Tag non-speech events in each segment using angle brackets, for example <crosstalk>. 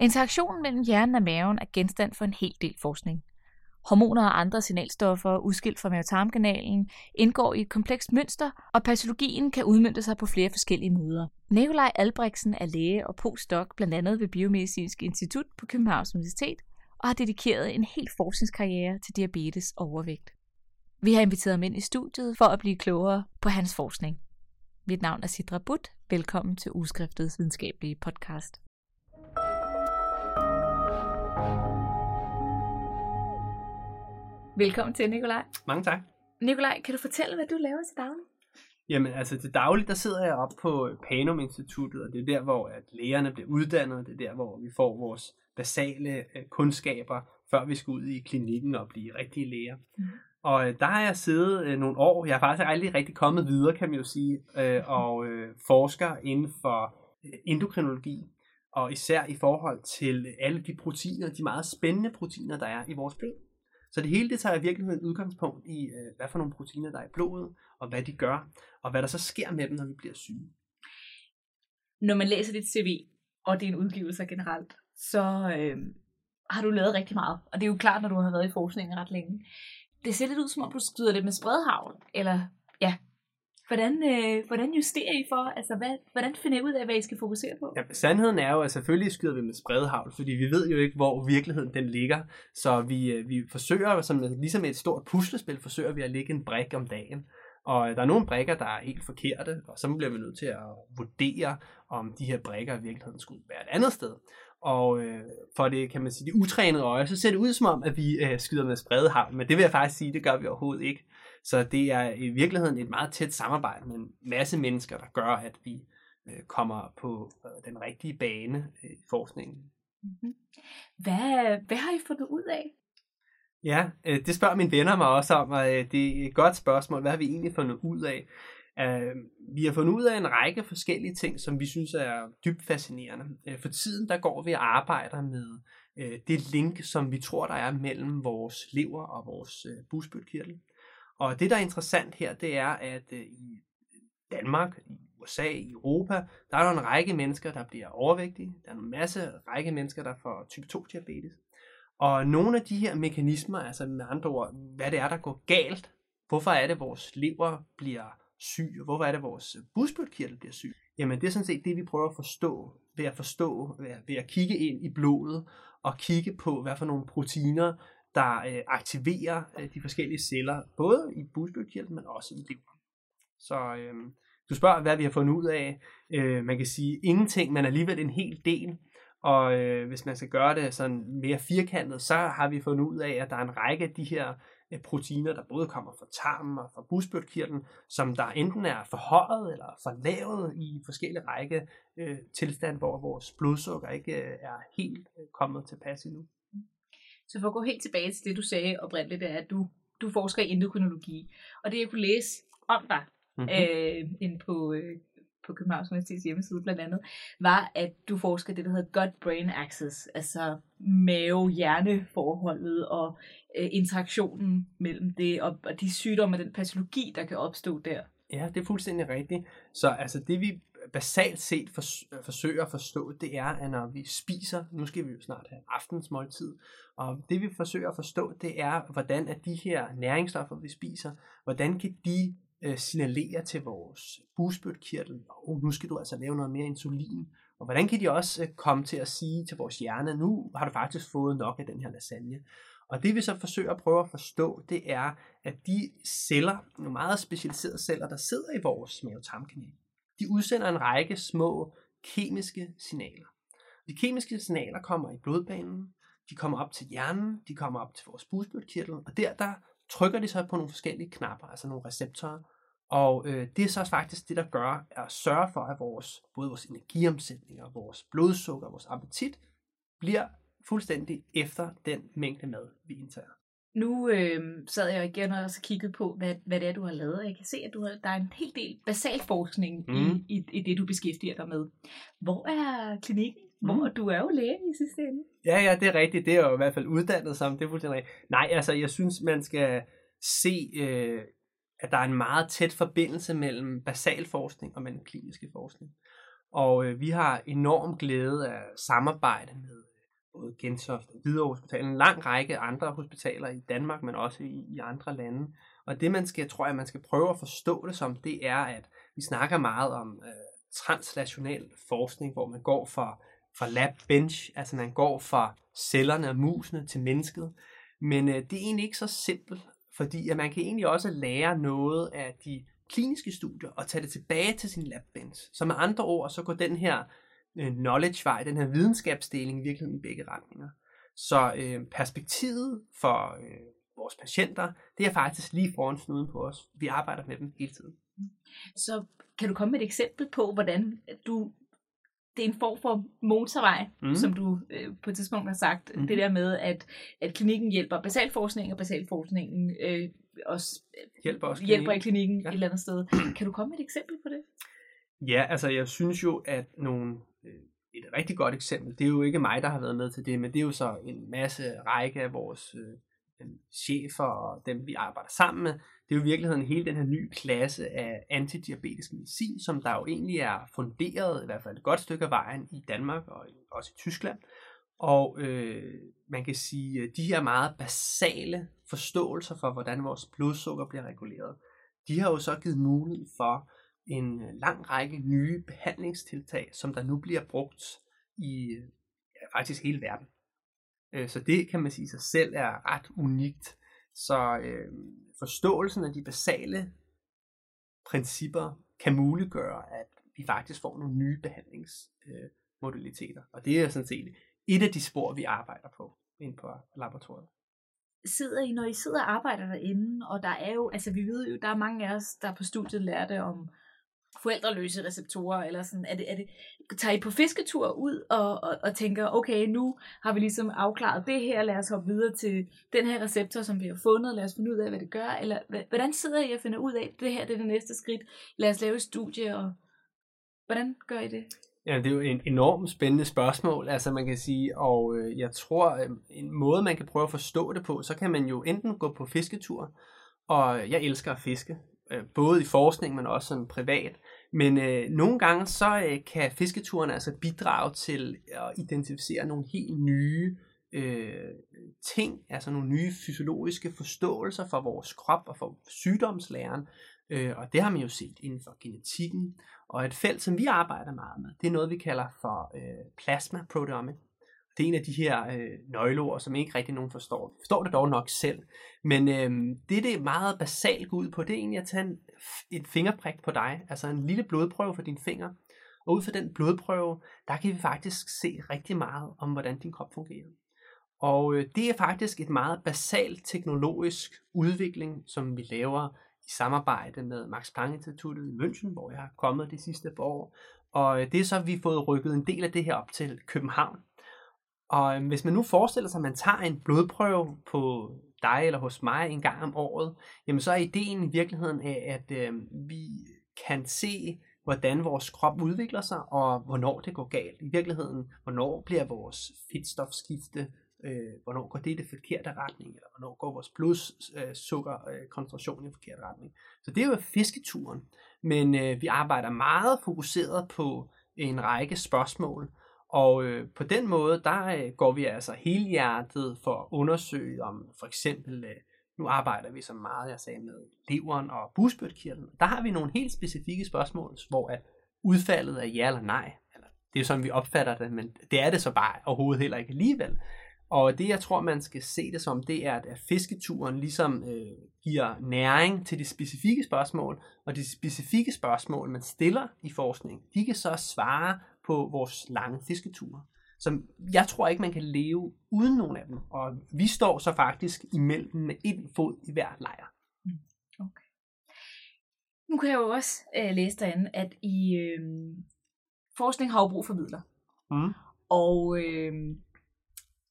Interaktionen mellem hjernen og maven er genstand for en hel del forskning. Hormoner og andre signalstoffer, udskilt fra mavetarmkanalen, indgår i et komplekst mønster, og patologien kan udmyndte sig på flere forskellige måder. Nikolaj Albrechtsen er læge og postdoc blandt andet ved Biomedicinsk Institut på Københavns Universitet, og har dedikeret en hel forskningskarriere til diabetes og overvægt. Vi har inviteret ham ind i studiet for at blive klogere på hans forskning. Mit navn er Sidra Butt. Velkommen til Uskriftets videnskabelige podcast. Velkommen til, Nikolaj. Mange tak. Nikolaj, kan du fortælle, hvad du laver til daglig? Jamen, altså til dagligt, der sidder jeg op på Panum Instituttet, og det er der, hvor at lægerne bliver uddannet, det er der, hvor vi får vores basale øh, kundskaber, før vi skal ud i klinikken og blive rigtige læger. Mm. Og øh, der har jeg siddet øh, nogle år, jeg har faktisk aldrig rigtig kommet videre, kan man jo sige, og forsker inden for endokrinologi, og især i forhold til alle de proteiner, de meget spændende proteiner, der er i vores blod. Så det hele det tager i virkeligheden udgangspunkt i, øh, hvad for nogle proteiner, der er i blodet, og hvad de gør, og hvad der så sker med dem, når vi bliver syge. Når man læser dit CV, og det er en udgivelse generelt, så øh, har du lavet rigtig meget. Og det er jo klart, når du har været i forskningen ret længe. Det ser lidt ud, som om du skyder lidt med spredhavl, eller ja, Hvordan, øh, hvordan justerer I for, altså hvad, hvordan finder I ud af, hvad I skal fokusere på? Ja, sandheden er jo, at selvfølgelig skyder vi med spredhavl, fordi vi ved jo ikke, hvor virkeligheden den ligger. Så vi, øh, vi forsøger, som, ligesom et stort puslespil, forsøger vi at lægge en brik om dagen. Og der er nogle brikker, der er helt forkerte, og så bliver vi nødt til at vurdere, om de her brikker i virkeligheden skulle være et andet sted. Og øh, for det, kan man sige, de utrænede øje, så ser det ud som om, at vi øh, skyder med spredhavl, men det vil jeg faktisk sige, det gør vi overhovedet ikke. Så det er i virkeligheden et meget tæt samarbejde med en masse mennesker, der gør, at vi øh, kommer på den rigtige bane øh, i forskningen. Mm-hmm. Hvad, hvad har I fundet ud af? Ja, øh, det spørger mine venner mig også om, og det er et godt spørgsmål. Hvad har vi egentlig fundet ud af? Vi har fundet ud af en række forskellige ting, som vi synes er dybt fascinerende. For tiden der går vi og arbejder med det link, som vi tror, der er mellem vores lever og vores busbødkirtel. Og det, der er interessant her, det er, at øh, i Danmark, i USA, i Europa, der er der en række mennesker, der bliver overvægtige. Der er en masse række mennesker, der får type 2 diabetes. Og nogle af de her mekanismer, altså med andre ord, hvad det er, der går galt, hvorfor er det, at vores lever bliver syg, og hvorfor er det, at vores busbødkirtel bliver syg? Jamen det er sådan set det, vi prøver at forstå, ved at forstå, ved at, ved at kigge ind i blodet, og kigge på, hvad for nogle proteiner, der øh, aktiverer øh, de forskellige celler, både i bugspytkirtlen, men også i leveren. Så øh, du spørger, hvad vi har fundet ud af. Øh, man kan sige ingenting, men alligevel en hel del. Og øh, hvis man skal gøre det sådan mere firkantet, så har vi fundet ud af, at der er en række af de her øh, proteiner, der både kommer fra tarmen og fra busbødkirtlen, som der enten er forhøjet eller forlavet i forskellige række øh, tilstand, hvor vores blodsukker ikke øh, er helt øh, kommet tilpas endnu. Så for at gå helt tilbage til det, du sagde oprindeligt, er, at du, du forsker i endokrinologi. Og det, jeg kunne læse om dig, mm-hmm. øh, inde på, øh, på Københavns Universitets hjemmeside blandt andet, var, at du forsker det, der hedder gut-brain axis, altså mave-hjerne-forholdet og øh, interaktionen mellem det, og, og de sygdomme og den patologi, der kan opstå der. Ja, det er fuldstændig rigtigt. Så altså det vi basalt set for, forsøger at forstå, det er, at når vi spiser, nu skal vi jo snart have aftensmåltid, og det vi forsøger at forstå, det er, hvordan at de her næringsstoffer, vi spiser, hvordan kan de øh, signalere til vores busbødkirtel, og nu skal du altså lave noget mere insulin, og hvordan kan de også øh, komme til at sige til vores hjerne, nu har du faktisk fået nok af den her lasagne. Og det vi så forsøger at prøve at forstå, det er, at de celler, nogle meget specialiserede celler, der sidder i vores mavetarmkanal, de udsender en række små kemiske signaler. De kemiske signaler kommer i blodbanen, de kommer op til hjernen, de kommer op til vores bugspytkirtel, og der, der trykker de så på nogle forskellige knapper, altså nogle receptorer, og øh, det er så faktisk det, der gør, at sørge for, at vores, både vores energiomsætning og vores blodsukker og vores appetit bliver fuldstændig efter den mængde mad, vi indtager. Nu øh, sad jeg igen og så kiggede på, hvad, hvad det er, du har lavet. Jeg kan se, at du har, der er en hel del basal forskning mm. i, i, i det, du beskæftiger dig med. Hvor er klinikken? Hvor mm. du er jo læge i sidste ende. Ja, ja, det er rigtigt. Det er jo i hvert fald uddannet som. Det er fuldstændig rigtigt. Nej, altså, jeg synes, man skal se, øh, at der er en meget tæt forbindelse mellem basal forskning og mellem kliniske forskning. Og øh, vi har enorm glæde af samarbejde med både Gentofte, Hvidovre Hospital, en lang række andre hospitaler i Danmark, men også i, i andre lande. Og det man skal, tror jeg, man skal prøve at forstå det som, det er, at vi snakker meget om øh, translationel forskning, hvor man går fra, fra lab bench, altså man går fra cellerne og musene til mennesket. Men øh, det er egentlig ikke så simpelt, fordi at man kan egentlig også lære noget af de kliniske studier og tage det tilbage til sin lab bench. Så med andre ord, så går den her knowledge-vej, den her videnskabsdeling virkelig i begge retninger. Så øh, perspektivet for øh, vores patienter, det er faktisk lige foran snuden på os. Vi arbejder med dem hele tiden. Så kan du komme med et eksempel på, hvordan du det er en form for motorvej, mm. som du øh, på et tidspunkt har sagt. Mm. Det der med, at, at klinikken hjælper basalforskning, og basalforskningen øh, også, hjælper, også hjælper i klinikken ja. et eller andet sted. Kan du komme med et eksempel på det? Ja, altså jeg synes jo, at nogle, øh, Øh, et rigtig godt eksempel, det er jo ikke mig, der har været med til det, men det er jo så en masse række af vores øh, øh chefer og dem, vi arbejder sammen med, det er jo i virkeligheden hele den her nye klasse af antidiabetisk medicin, som der jo egentlig er funderet, i hvert fald et godt stykke af vejen i Danmark og også i Tyskland. Og øh, man kan sige, at de her meget basale forståelser for, hvordan vores blodsukker bliver reguleret, de har jo så givet mulighed for en øh, lang række nye behandlingstiltag, som der nu bliver brugt i ja, faktisk hele verden. Øh, så det kan man sige sig selv er ret unikt. Så øh, forståelsen af de basale principper kan muliggøre, at vi faktisk får nogle nye behandlingsmodaliteter. Øh, og det er sådan set et af de spor, vi arbejder på ind på laboratoriet. Sidder I, når I sidder og arbejder derinde, og der er jo, altså vi ved jo, der er mange af os, der på studiet lærte om forældreløse receptorer, eller sådan, er det, er det, tager I på fisketur ud og, og, og tænker, okay, nu har vi ligesom afklaret det her, lad os hoppe videre til den her receptor, som vi har fundet, lad os finde ud af, hvad det gør, eller hvordan sidder I og finder ud af, det her det er det næste skridt, lad os lave et studie, og hvordan gør I det? Ja, det er jo en enormt spændende spørgsmål, altså man kan sige, og øh, jeg tror, øh, en måde man kan prøve at forstå det på, så kan man jo enten gå på fisketur, og jeg elsker at fiske, øh, både i forskning, men også sådan privat. Men øh, nogle gange så øh, kan fisketuren altså bidrage til at identificere nogle helt nye øh, ting, altså nogle nye fysiologiske forståelser for vores krop og for sygdomslæren. Øh, og det har man jo set inden for genetikken. Og et felt, som vi arbejder meget med, det er noget, vi kalder for øh, plasma proteomics. Det er en af de her øh, nøgleord, som ikke rigtig nogen forstår. Forstår det dog nok selv. Men øh, det, det er meget basalt går ud på, det er egentlig at tage en, et fingerprik på dig, altså en lille blodprøve for din finger. Og ud fra den blodprøve, der kan vi faktisk se rigtig meget om, hvordan din krop fungerer. Og øh, det er faktisk et meget basalt teknologisk udvikling, som vi laver i samarbejde med Max Planck Instituttet i München, hvor jeg har kommet de sidste par år. Og øh, det er så, at vi har fået rykket en del af det her op til København. Og øhm, hvis man nu forestiller sig, at man tager en blodprøve på dig eller hos mig en gang om året, jamen så er ideen i virkeligheden af, at øh, vi kan se, hvordan vores krop udvikler sig, og hvornår det går galt. I virkeligheden, hvornår bliver vores fedtstofskifte, øh, hvornår går det i det forkerte retning, eller hvornår går vores blodsukkerkoncentration øh, i den forkerte retning. Så det er jo fisketuren. Men øh, vi arbejder meget fokuseret på en række spørgsmål, og øh, på den måde, der øh, går vi altså helhjertet for at undersøge om for eksempel, øh, nu arbejder vi så meget, jeg sagde, med leveren og busbødkirtlen. Der har vi nogle helt specifikke spørgsmål, hvor at udfaldet er ja eller nej. Eller, det er sådan, vi opfatter det, men det er det så bare overhovedet heller ikke alligevel. Og det, jeg tror, man skal se det som, det er, at fisketuren ligesom øh, giver næring til de specifikke spørgsmål, og de specifikke spørgsmål, man stiller i forskning, de kan så svare på vores lange fisketure. Så jeg tror ikke, man kan leve uden nogen af dem. Og vi står så faktisk imellem med en fod i hver lejr. Mm, okay. Nu kan jeg jo også øh, læse derinde, at i øh, forskning har jo brug for midler. Mm. Og øh,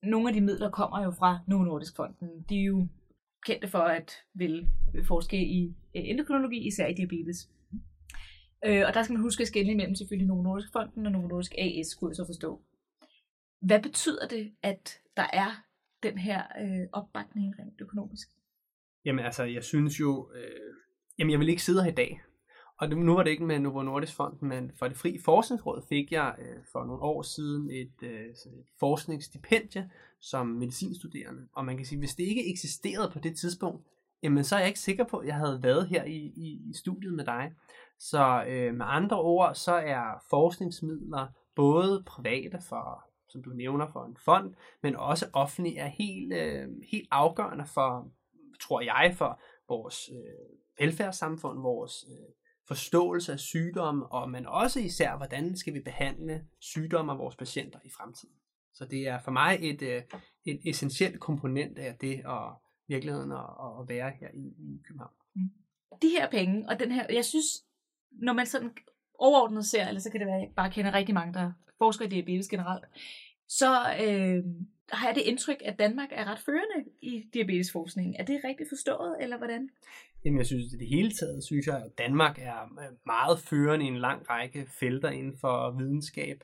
nogle af de midler kommer jo fra Novo Nordisk Fonden. De er jo kendte for at vil forske i øh, endokrinologi, især i diabetes. Øh, og der skal man huske at skille imellem selvfølgelig Novo Nordisk Fonden og Novo Nordisk AS, skulle jeg så forstå. Hvad betyder det, at der er den her øh, opbakning rent økonomisk? Jamen altså, jeg synes jo, øh, jamen jeg vil ikke sidde her i dag Og nu var det ikke med Novo Nordisk Fonden, men for det fri forskningsråd fik jeg øh, for nogle år siden et, øh, et forskningsstipendie som medicinstuderende. Og man kan sige, hvis det ikke eksisterede på det tidspunkt, jamen så er jeg ikke sikker på, at jeg havde været her i, i, i studiet med dig. Så øh, med andre ord, så er forskningsmidler både private for, som du nævner, for en fond, men også offentlige er helt, øh, helt afgørende for, tror jeg, for vores øh, velfærdssamfund, vores øh, forståelse af sygdomme, og men også især, hvordan skal vi behandle sygdomme og vores patienter i fremtiden. Så det er for mig et, øh, et essentielt komponent af det at virkeligheden at, at være her i, i København. Mm. De her penge, og den her, jeg synes, når man sådan overordnet ser, eller så kan det være, at jeg bare kender rigtig mange, der forsker i diabetes generelt, så øh, har jeg det indtryk, at Danmark er ret førende i diabetesforskningen. Er det rigtigt forstået, eller hvordan? Jamen, jeg synes, at det hele taget, synes jeg, at Danmark er øh, meget førende i en lang række felter inden for videnskab.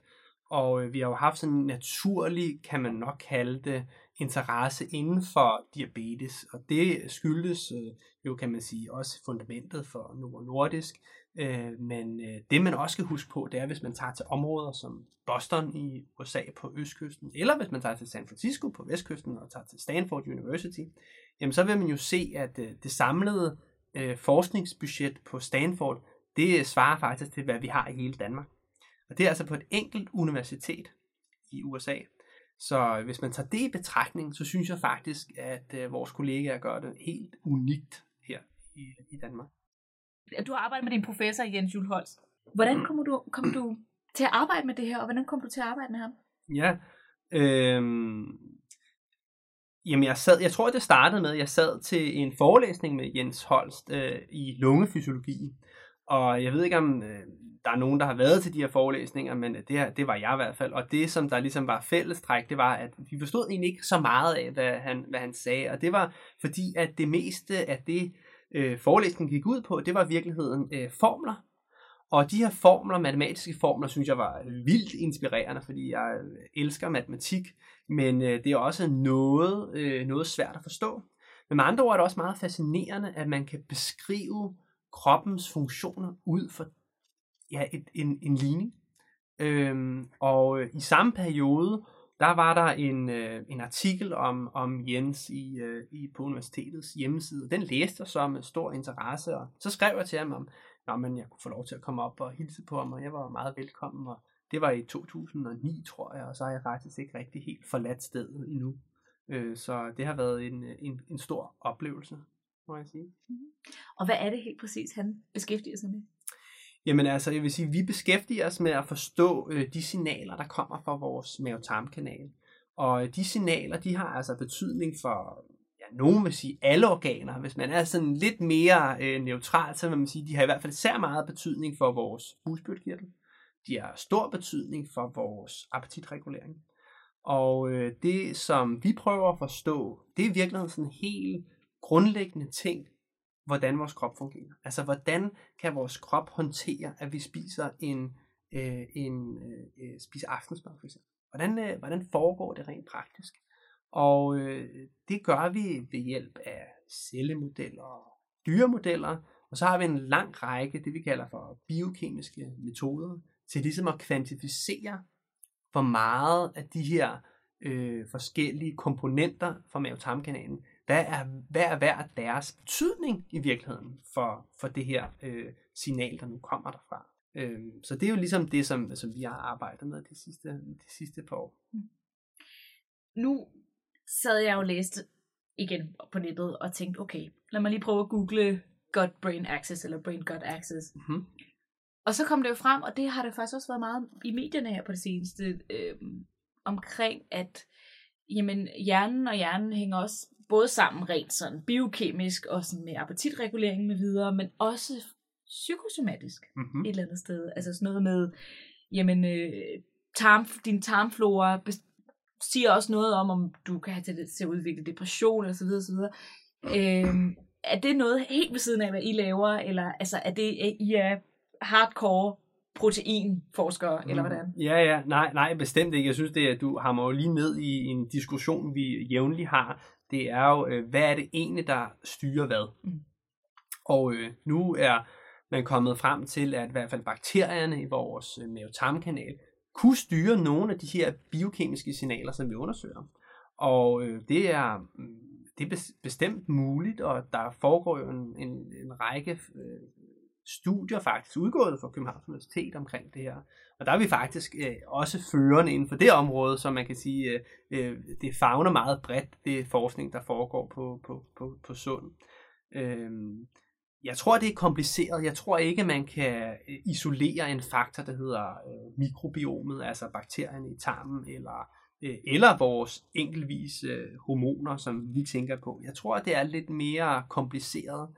Og øh, vi har jo haft sådan en naturlig, kan man nok kalde det, interesse inden for diabetes. Og det skyldes øh, jo, kan man sige, også fundamentet for Novo Nordisk. Øh, men øh, det man også skal huske på, det er, hvis man tager til områder som Boston i USA på østkysten, eller hvis man tager til San Francisco på vestkysten og tager til Stanford University, jamen så vil man jo se, at øh, det samlede øh, forskningsbudget på Stanford, det svarer faktisk til, hvad vi har i hele Danmark. Og det er altså på et enkelt universitet i USA. Så hvis man tager det i betragtning, så synes jeg faktisk, at øh, vores kollegaer gør det helt unikt her i, i Danmark. Du har arbejdet med din professor Jens Jules Holst. Hvordan kom du, kom du til at arbejde med det her, og hvordan kom du til at arbejde med ham? Ja, øhm, jamen jeg, sad, jeg tror, det startede med, at jeg sad til en forelæsning med Jens Holst øh, i lungefysiologi. Og jeg ved ikke, om øh, der er nogen, der har været til de her forelæsninger, men øh, det, her, det var jeg i hvert fald. Og det, som der ligesom var fællestræk, det var, at vi forstod egentlig ikke så meget af, hvad han, hvad han sagde. Og det var fordi, at det meste af det, øh, forelæsningen gik ud på, det var i virkeligheden øh, formler. Og de her formler, matematiske formler, synes jeg var vildt inspirerende, fordi jeg øh, elsker matematik, men øh, det er også noget, øh, noget svært at forstå. Men med andre ord er det også meget fascinerende, at man kan beskrive kroppens funktioner ud for ja, et, en, en ligning. Øhm, og øh, i samme periode, der var der en, øh, en artikel om, om Jens i, øh, i, på universitetets hjemmeside. Den læste jeg så med øh, stor interesse, og så skrev jeg til ham om, at men jeg kunne få lov til at komme op og hilse på ham, og jeg var meget velkommen. Og det var i 2009, tror jeg, og så har jeg faktisk ikke rigtig helt forladt stedet endnu. Øh, så det har været en, øh, en, en stor oplevelse, må jeg sige. Mm-hmm. Og hvad er det helt præcis, han beskæftiger sig med? Jamen altså, jeg vil sige, vi beskæftiger os med at forstå øh, de signaler, der kommer fra vores mavetarmkanal. Og øh, de signaler, de har altså betydning for, ja, nogen vil sige alle organer. Hvis man er sådan lidt mere øh, neutral, så vil man sige, de har i hvert fald sær meget betydning for vores husbyrkirtel. De har stor betydning for vores appetitregulering. Og øh, det, som vi prøver at forstå, det er virkelig sådan en helt grundlæggende ting, hvordan vores krop fungerer. Altså, hvordan kan vores krop håndtere, at vi spiser en, øh, en øh, øh spiser aftensmad, for eksempel. Hvordan, øh, hvordan foregår det rent praktisk? Og øh, det gør vi ved hjælp af cellemodeller og dyremodeller, og så har vi en lang række, det vi kalder for biokemiske metoder, til ligesom at kvantificere, hvor meget af de her øh, forskellige komponenter fra mavetarmkanalen, hvad er, hvad er hver deres betydning i virkeligheden for, for det her øh, signal, der nu kommer derfra. Øh, så det er jo ligesom det, som, som vi har arbejdet med de sidste, de sidste par år. Mm. Nu sad jeg og læste igen på nettet og tænkte, okay, lad mig lige prøve at google gut-brain axis, eller brain-gut axis. Mm-hmm. Og så kom det jo frem, og det har det faktisk også været meget i medierne her på det seneste, øh, omkring at jamen, hjernen og hjernen hænger også både sammen rent sådan biokemisk og sådan med appetitregulering med videre, men også psykosomatisk mm-hmm. et eller andet sted. Altså sådan noget med, jamen, øh, tarm, din tarmflora siger også noget om, om du kan have tendens til at udvikle depression osv. osv. Øhm, er det noget helt ved siden af, hvad I laver, eller altså, er det, I er hardcore proteinforskere, mm. eller hvordan? Ja, ja, nej, nej, bestemt ikke. Jeg synes, det er, at du hammer jo lige ned i en diskussion, vi jævnligt har det er jo, øh, hvad er det egentlig, der styrer hvad? Mm. Og øh, nu er man kommet frem til, at i hvert fald bakterierne i vores øh, mavetarmkanal kunne styre nogle af de her biokemiske signaler, som vi undersøger. Og øh, det er mm, det er bestemt muligt, og der foregår jo en, en, en række øh, studier faktisk udgået fra Københavns Universitet omkring det her. Og der er vi faktisk øh, også førende inden for det område, så man kan sige, øh, øh det fagner meget bredt, det forskning, der foregår på, på, på, på sund. Øh, jeg tror, det er kompliceret. Jeg tror ikke, man kan øh, isolere en faktor, der hedder øh, mikrobiomet, altså bakterierne i tarmen, eller, øh, eller vores enkelvis øh, hormoner, som vi tænker på. Jeg tror, det er lidt mere kompliceret.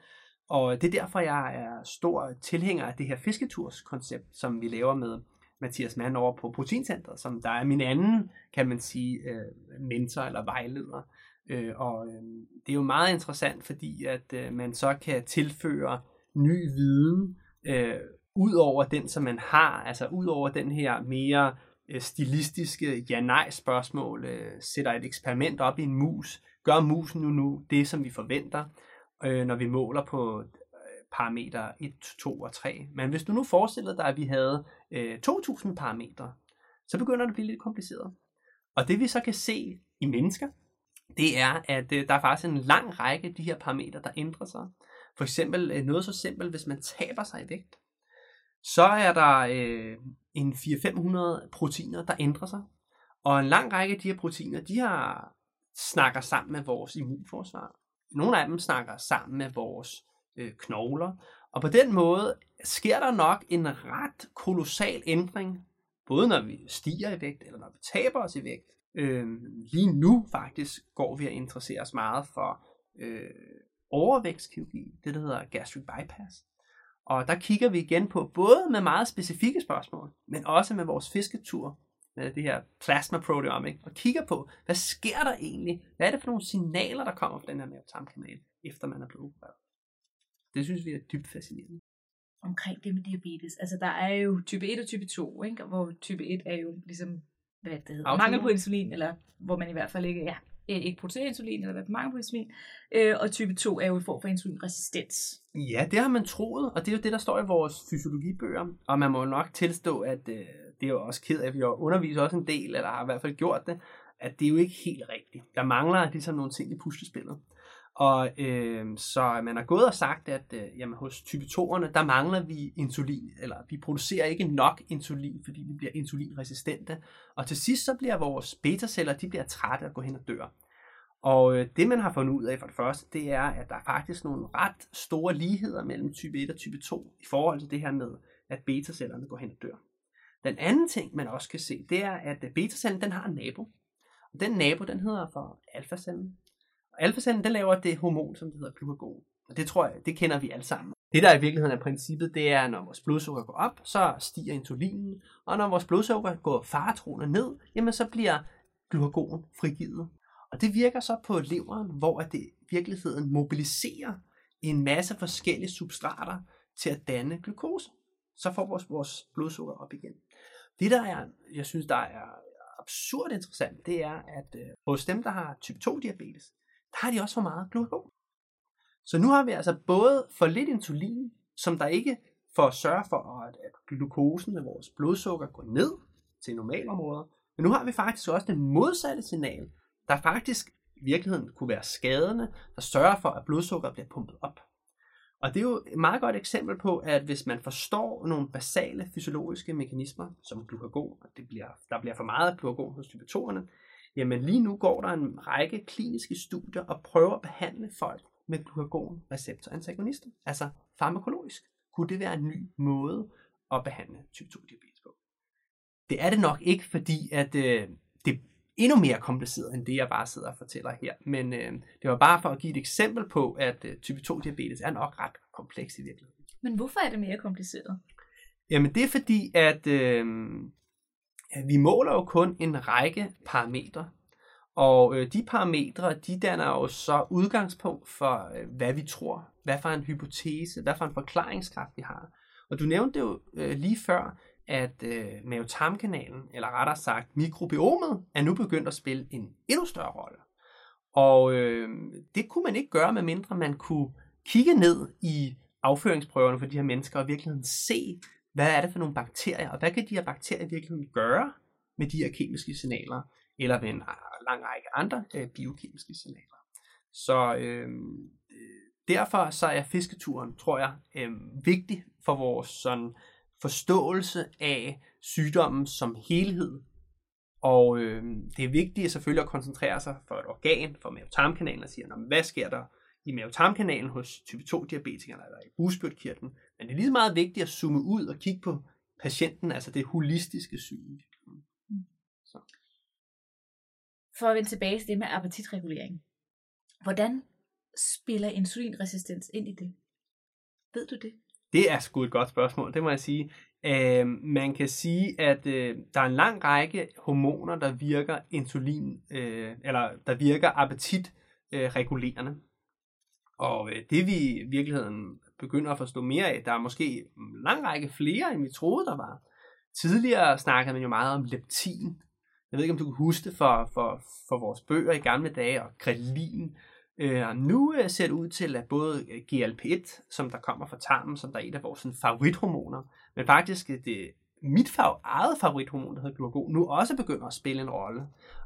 Og det er derfor, jeg er stor tilhænger af det her fisketurskoncept, som vi laver med Mathias Mann over på Proteincentret, som der er min anden, kan man sige, øh, mentor eller vejleder. Øh, og øh, det er jo meget interessant, fordi at man så kan tilføre ny viden øh, ud over den, som man har, altså ud over den her mere stilistiske ja-nej spørgsmål, øh, sætter et eksperiment op i en mus, gør musen nu nu det, som vi forventer, øh, når vi måler på øh, parametre 1, 2 og 3. Men hvis du nu forestillede dig, at vi havde øh, 2.000 parametre, så begynder det at blive lidt kompliceret. Og det vi så kan se i mennesker, det er, at øh, der er faktisk en lang række af de her parametre, der ændrer sig. For eksempel øh, noget så simpelt, hvis man taber sig i vægt, så er der øh, en 400-500 proteiner, der ændrer sig. Og en lang række af de her proteiner, de har snakker sammen med vores immunforsvar. Nogle af dem snakker sammen med vores øh, knogler. Og på den måde sker der nok en ret kolossal ændring, både når vi stiger i vægt, eller når vi taber os i vægt, Øh, lige nu faktisk går vi at interessere os meget for øh, overvækstkirurgi, det der hedder gastric bypass. Og der kigger vi igen på både med meget specifikke spørgsmål, men også med vores fisketur, det her plasma proteomic, og kigger på, hvad sker der egentlig? Hvad er det for nogle signaler, der kommer fra den her mavetarmkanal, efter man er blevet opereret? Det synes vi er dybt fascinerende. Omkring det med diabetes, altså der er jo type 1 og type 2, ikke? hvor type 1 er jo ligesom hvad det hedder, mangel på insulin, eller hvor man i hvert fald ikke, ja, ikke producerer insulin, eller hvad mangel på insulin. Øh, og type 2 er jo en form for insulinresistens. Ja, det har man troet, og det er jo det, der står i vores fysiologibøger. Og man må nok tilstå, at øh, det er jo også ked af, at vi underviser også en del, eller har i hvert fald gjort det, at det er jo ikke helt rigtigt. Der mangler ligesom nogle ting i puslespillet. Og øh, så man har gået og sagt, at øh, jamen, hos type 2'erne, der mangler vi insulin, eller vi producerer ikke nok insulin, fordi vi bliver insulinresistente. Og til sidst så bliver vores beta-celler, de bliver trætte og går hen og dør. Og øh, det man har fundet ud af for det første, det er, at der er faktisk nogle ret store ligheder mellem type 1 og type 2 i forhold til det her med, at beta-cellerne går hen og dør. Den anden ting, man også kan se, det er, at øh, beta-cellen den har en nabo. Og den nabo, den hedder for alfa-cellen. Og alfacellen, den laver det hormon, som det hedder glukagon. Og det tror jeg, det kender vi alle sammen. Det der i virkeligheden er princippet, det er, når vores blodsukker går op, så stiger insulinen. Og når vores blodsukker går faretroende ned, jamen så bliver glukagon frigivet. Og det virker så på leveren, hvor det i virkeligheden mobiliserer en masse forskellige substrater til at danne glukose. Så får vores, vores blodsukker op igen. Det der er, jeg synes, der er absurd interessant, det er, at øh, hos dem, der har type 2 diabetes, der har de også for meget glukagon. Så nu har vi altså både for lidt insulin, som der ikke for at sørge for, at, at glukosen af vores blodsukker går ned til normalområder, men nu har vi faktisk også det modsatte signal, der faktisk i virkeligheden kunne være skadende, der sørger for, at blodsukker bliver pumpet op. Og det er jo et meget godt eksempel på, at hvis man forstår nogle basale fysiologiske mekanismer, som glukagon, og det bliver, der bliver for meget glukagon hos type 2'erne, Jamen lige nu går der en række kliniske studier og prøver at behandle folk med glukagon-receptorantagonister, altså farmakologisk. Kunne det være en ny måde at behandle type 2 diabetes på? Det er det nok ikke, fordi at øh, det endnu mere kompliceret end det, jeg bare sidder og fortæller her. Men øh, det var bare for at give et eksempel på, at øh, type 2 diabetes er nok ret kompleks i virkeligheden. Men hvorfor er det mere kompliceret? Jamen det er fordi, at øh, vi måler jo kun en række parametre, og øh, de parametre, de danner jo så udgangspunkt for, øh, hvad vi tror, hvad for en hypotese, hvad for en forklaringskraft vi har. Og du nævnte jo øh, lige før, at øh, mavetarmkanalen, eller rettere sagt mikrobiomet, er nu begyndt at spille en endnu større rolle. Og øh, det kunne man ikke gøre, medmindre man kunne kigge ned i afføringsprøverne for de her mennesker, og i virkeligheden se, hvad er det for nogle bakterier, og hvad kan de her bakterier i virkeligheden gøre med de her kemiske signaler, eller med en lang række andre øh, biokemiske signaler. Så øh, øh derfor så er fisketuren, tror jeg, øh, vigtig for vores sådan, forståelse af sygdommen som helhed. Og øh, det er vigtigt selvfølgelig at koncentrere sig for et organ, for mavetarmkanalen, og sige, hvad sker der i mavetarmkanalen hos type 2-diabetikerne eller i busbødkirtlen. Men det er lige meget vigtigt at zoome ud og kigge på patienten, altså det holistiske syn. Så. For at vende tilbage til det med appetitregulering. Hvordan spiller insulinresistens ind i det? Ved du det? Det er sgu et godt spørgsmål, det må jeg sige. Øh, man kan sige, at øh, der er en lang række hormoner, der virker insulin, øh, eller der virker appetitregulerende. Øh, og øh, det vi i virkeligheden begynder at forstå mere af, der er måske en lang række flere, end vi troede, der var. Tidligere snakkede man jo meget om leptin. Jeg ved ikke, om du kan huske det for, for, for vores bøger i gamle dage, og grelin. Øh, nu øh, ser det ud til, at både øh, GLP-1, som der kommer fra tarmen, som der er et af vores sådan, favorithormoner, men faktisk øh, det mit fav- eget favorithormon, der hedder glukagon, nu også begynder at spille en rolle.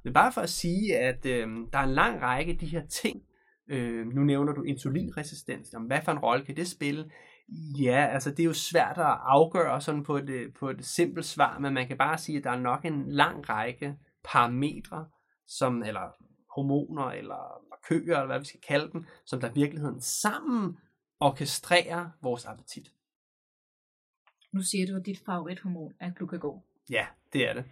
Det er bare for at sige, at øh, der er en lang række af de her ting, Øh, nu nævner du insulinresistens. Jamen, hvad for en rolle kan det spille? Ja, altså det er jo svært at afgøre sådan på et, øh, på et simpelt svar, men man kan bare sige, at der er nok en lang række parametre, som, eller hormoner, eller køer, eller hvad vi skal kalde dem, som der i virkeligheden sammen orkestrerer vores appetit. Nu siger du, at dit favorithormon er glukagon. Ja, det er det.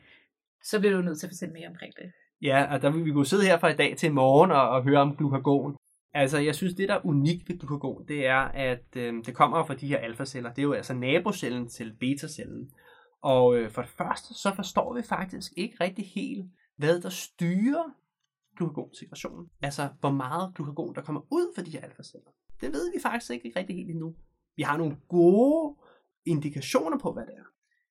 Så bliver du nødt til at fortælle mere omkring det. Ja, og der vil vi kunne sidde her fra i dag til i morgen og, og høre om glukagon. Altså, jeg synes, det der er unikt ved glukagon, det er, at øh, det kommer fra de her alfaceller. Det er jo altså nabocellen til betacellen. Og øh, for det første, så forstår vi faktisk ikke rigtig helt, hvad der styrer glukagonsekretionen. Altså, hvor meget glukagon, der kommer ud fra de her alfaceller. Det ved vi faktisk ikke rigtig helt endnu. Vi har nogle gode indikationer på, hvad det er.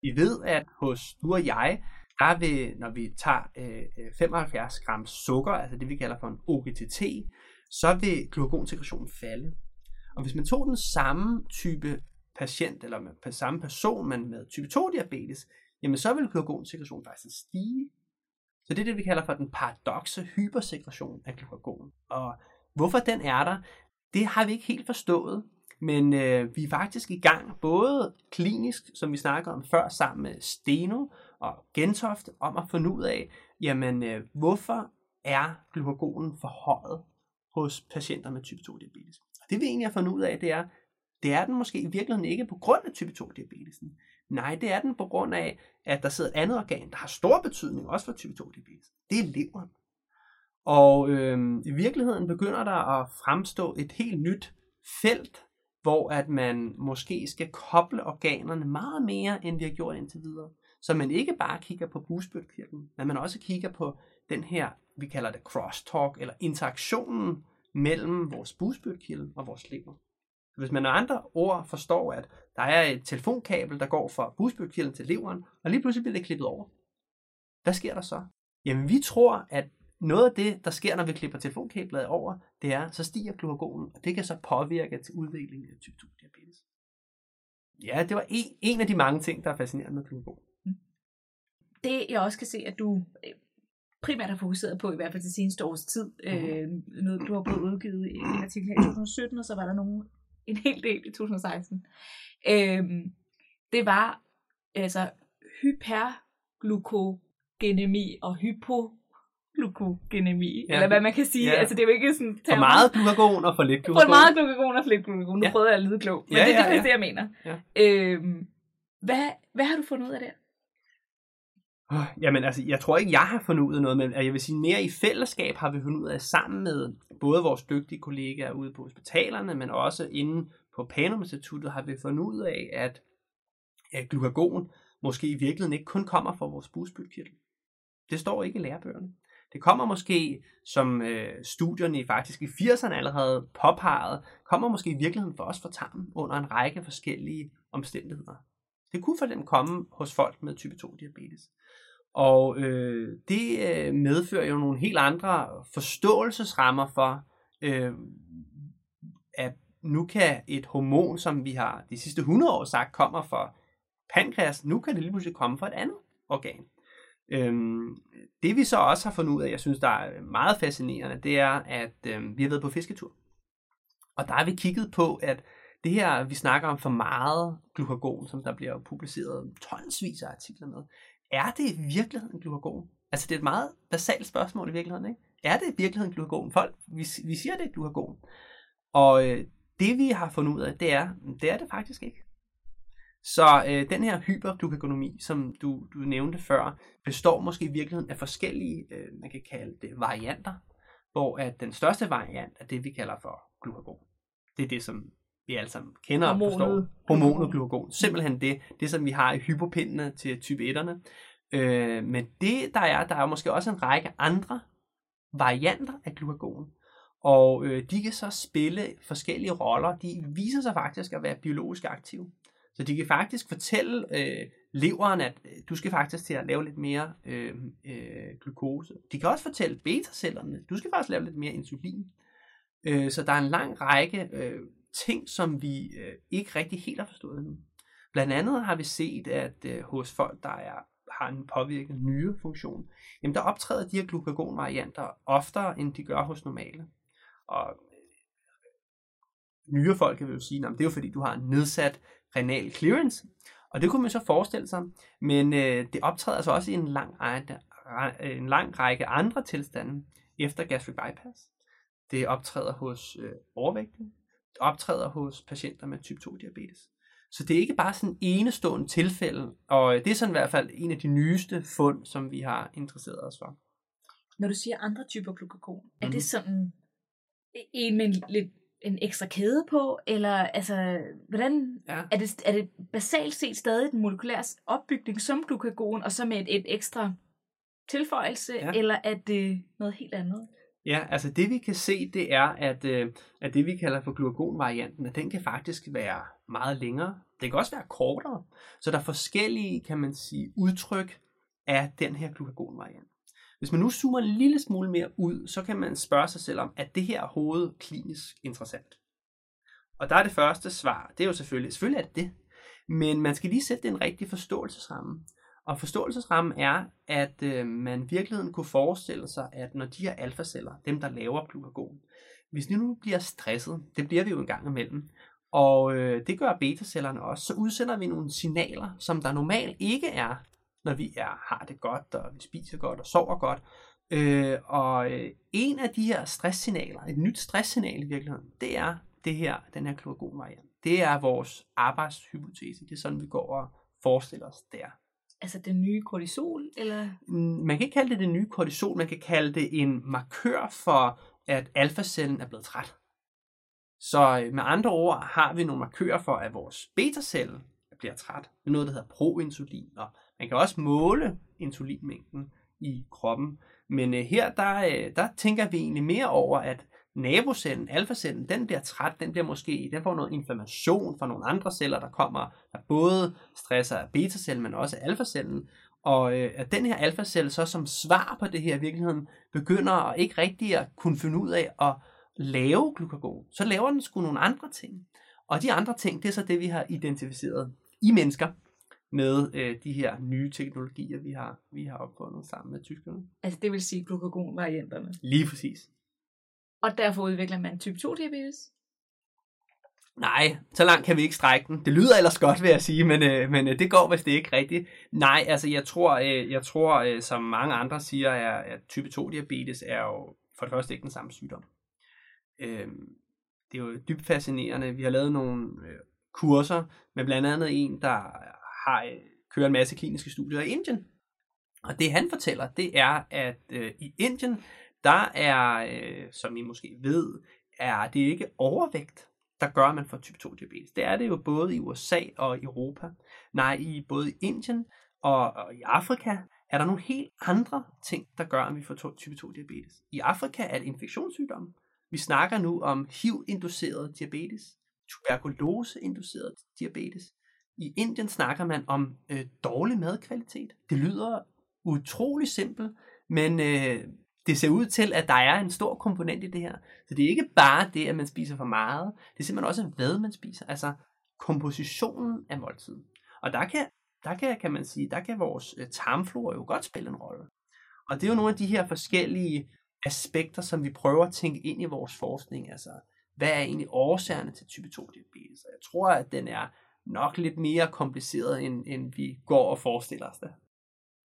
Vi ved, at hos du og jeg, der vil, når vi tager øh, øh 75 gram sukker, altså det vi kalder for en OGTT, så vil glukagonsekretionen falde. Og hvis man tog den samme type patient, eller med samme person, men med type 2 diabetes, jamen så vil glukagonsekretionen faktisk stige. Så det er det, vi kalder for den paradoxe hypersekretion af glukagon. Og hvorfor den er der, det har vi ikke helt forstået. Men øh, vi er faktisk i gang, både klinisk, som vi snakkede om før, sammen med Steno og Gentoft, om at finde ud af, jamen, øh, hvorfor er glukagonen forhøjet hos patienter med type 2 diabetes. Og det vi egentlig har fundet ud af, det er, det er den måske i virkeligheden ikke på grund af type 2 diabetesen. Nej, det er den på grund af, at der sidder et andet organ, der har stor betydning også for type 2 diabetes. Det er leveren. Og øh, i virkeligheden begynder der at fremstå et helt nyt felt, hvor at man måske skal koble organerne meget mere, end vi har gjort indtil videre. Så man ikke bare kigger på busbødkirken, men man også kigger på den her vi kalder det crosstalk, eller interaktionen mellem vores busbødkilde og vores lever. Hvis man med andre ord forstår, at der er et telefonkabel, der går fra busbødkilden til leveren, og lige pludselig bliver det klippet over. Hvad sker der så? Jamen vi tror, at noget af det, der sker, når vi klipper telefonkablet over, det er, så stiger glukagonen, og det kan så påvirke til udviklingen af type 2 diabetes. Ja, det var en, en af de mange ting, der er fascinerende med glukagon. Det jeg også kan se, at du primært har fokuseret på, i hvert fald det seneste års tid. Mm. Øh, noget, du har både udgivet i en artikel her i 2017, og så var der nogen, en hel del i 2016. Øh, det var altså hyperglukogenemi og hypoglukogenemi, ja. eller hvad man kan sige. Ja. Altså det er jo ikke sådan... For meget glukagon og for lidt glukagon. For meget glukagon og for lidt glukagon. Nu ja. prøvede jeg at lyde klog, men ja, det er ja, det, ja. det, jeg mener. Ja. Øh, hvad, hvad har du fundet ud af der? Jamen altså, jeg tror ikke, jeg har fundet ud af noget, men altså, jeg vil sige, mere i fællesskab har vi fundet ud af sammen med både vores dygtige kollegaer ude på hospitalerne, men også inde på Panum Instituttet har vi fundet ud af, at, at glukagon måske i virkeligheden ikke kun kommer fra vores busbykirtel. Det står ikke i lærebøgerne. Det kommer måske, som øh, studierne faktisk i 80'erne allerede påpegede, kommer måske i virkeligheden for os fra tarmen under en række forskellige omstændigheder. Det kunne for dem komme hos folk med type 2 diabetes. Og øh, det øh, medfører jo nogle helt andre forståelsesrammer for, øh, at nu kan et hormon, som vi har de sidste 100 år sagt kommer fra pankreas, nu kan det lige pludselig komme fra et andet organ. Øhm, det vi så også har fundet ud af, jeg synes, der er meget fascinerende, det er, at øhm, vi har været på fisketur. Og der har vi kigget på, at det her, vi snakker om for meget glukagon, som der bliver publiceret tonsvis af artikler med, er det i virkeligheden glukagon? Altså det er et meget basalt spørgsmål i virkeligheden, ikke? Er det i virkeligheden glukagon? Folk, vi, vi siger, det er glukagon. Og øh, det vi har fundet ud af, det er, det er det faktisk ikke. Så øh, den her hyperglukagonomi, som du, du nævnte før, består måske i virkeligheden af forskellige, øh, man kan kalde det varianter, hvor at den største variant er det, vi kalder for glukagon. Det er det, som vi alle sammen kender og forstår. Hormonet glukagon. Simpelthen det, det som vi har i hypopindene til type 1'erne. Øh, men det der er, der er måske også en række andre varianter af glukagon. Og øh, de kan så spille forskellige roller. De viser sig faktisk at være biologisk aktive. Så de kan faktisk fortælle øh, leveren, at øh, du skal faktisk til at lave lidt mere øh, øh, glukose. De kan også fortælle beta-cellerne, du skal faktisk lave lidt mere insulin. Øh, så der er en lang række øh, ting, som vi øh, ikke rigtig helt har forstået endnu. Blandt andet har vi set, at øh, hos folk, der er, har en påvirket nyrefunktion, jamen der optræder de her glukagonvarianter oftere, end de gør hos normale. Og øh, nyrefolk vil jo sige, at det er jo fordi, du har en nedsat renal clearance, og det kunne man så forestille sig, men øh, det optræder altså også i en lang, øh, en lang række andre tilstande efter gastric bypass. Det optræder hos øh, overvægtige, optræder hos patienter med type 2 diabetes. Så det er ikke bare sådan en enestående tilfælde, og det er sådan i hvert fald en af de nyeste fund, som vi har interesseret os for. Når du siger andre typer glukagon, mm-hmm. er det mhm. sådan en med lidt en ekstra kæde på, eller altså, hvordan, ja. er, det, er det basalt set stadig den molekylære opbygning som glukagon, og så med et, et ekstra tilføjelse, ja. eller er det noget helt andet? Ja, altså det vi kan se, det er, at, øh, at det vi kalder for glukagonvarianten, at den kan faktisk være meget længere. Det kan også være kortere. Så der er forskellige, kan man sige, udtryk af den her glukagonvariant. Hvis man nu zoomer en lille smule mere ud, så kan man spørge sig selv om, at det her hoved klinisk interessant? Og der er det første svar, det er jo selvfølgelig, selvfølgelig er det det, men man skal lige sætte den rigtige forståelsesramme. Og forståelsesrammen er, at øh, man i virkeligheden kunne forestille sig, at når de her alfaceller, dem der laver glukagon, hvis de nu bliver stresset, det bliver vi jo en gang imellem, og øh, det gør betacellerne også, så udsender vi nogle signaler, som der normalt ikke er når vi er, har det godt, og vi spiser godt og sover godt. Øh, og øh, en af de her stresssignaler, et nyt stresssignal i virkeligheden, det er det her, den her kloragonvariant. Det er vores arbejdshypotese. Det er sådan, vi går og forestiller os der. Altså det nye kortisol? Eller? Mm, man kan ikke kalde det det nye kortisol, man kan kalde det en markør for, at alfacellen er blevet træt. Så øh, med andre ord har vi nogle markører for, at vores betacelle bliver træt. Det er noget, der hedder proinsulin, og man kan også måle insulinmængden i kroppen, men øh, her der, øh, der tænker vi egentlig mere over, at nabocellen, alfacellen, den bliver træt, den bliver måske, den får noget inflammation fra nogle andre celler, der kommer, der både stresser betacellen, men også alfacellen, og øh, at den her alfacelle så som svar på det her i virkeligheden, begynder at ikke rigtig at kunne finde ud af at lave glukagon, så laver den sgu nogle andre ting. Og de andre ting, det er så det, vi har identificeret i mennesker, med øh, de her nye teknologier, vi har, vi har opfundet sammen med tyskerne. Altså det vil sige glukagonvarianterne? Lige præcis. Og derfor udvikler man type 2 diabetes? Nej, så langt kan vi ikke strække den. Det lyder ellers godt, vil jeg sige, men, øh, men øh, det går hvis det ikke rigtigt. Nej, altså jeg tror, øh, jeg tror øh, som mange andre siger, er, at type 2 diabetes er jo for det første ikke den samme sygdom. Øh, det er jo dybt fascinerende. Vi har lavet nogle øh, kurser med blandt andet en, der har øh, kørt en masse kliniske studier i Indien. Og det han fortæller, det er, at øh, i Indien, der er, øh, som I måske ved, er det ikke overvægt, der gør, at man får type 2 diabetes. Det er det jo både i USA og i Europa. Nej, i både i Indien og, og i Afrika er der nogle helt andre ting, der gør, at vi får type 2 diabetes. I Afrika er det infektionssygdomme. Vi snakker nu om HIV-induceret diabetes, tuberkulose-induceret diabetes. I Indien snakker man om øh, dårlig madkvalitet. Det lyder utrolig simpelt, men øh, det ser ud til, at der er en stor komponent i det her. Så det er ikke bare det, at man spiser for meget. Det er simpelthen også, hvad man spiser. Altså kompositionen af måltiden. Og der kan, der kan, kan man sige, der kan vores øh, tarmflora jo godt spille en rolle. Og det er jo nogle af de her forskellige aspekter, som vi prøver at tænke ind i vores forskning. Altså, hvad er egentlig årsagerne til type 2 diabetes? Jeg tror, at den er nok lidt mere kompliceret, end, end vi går og forestiller os det.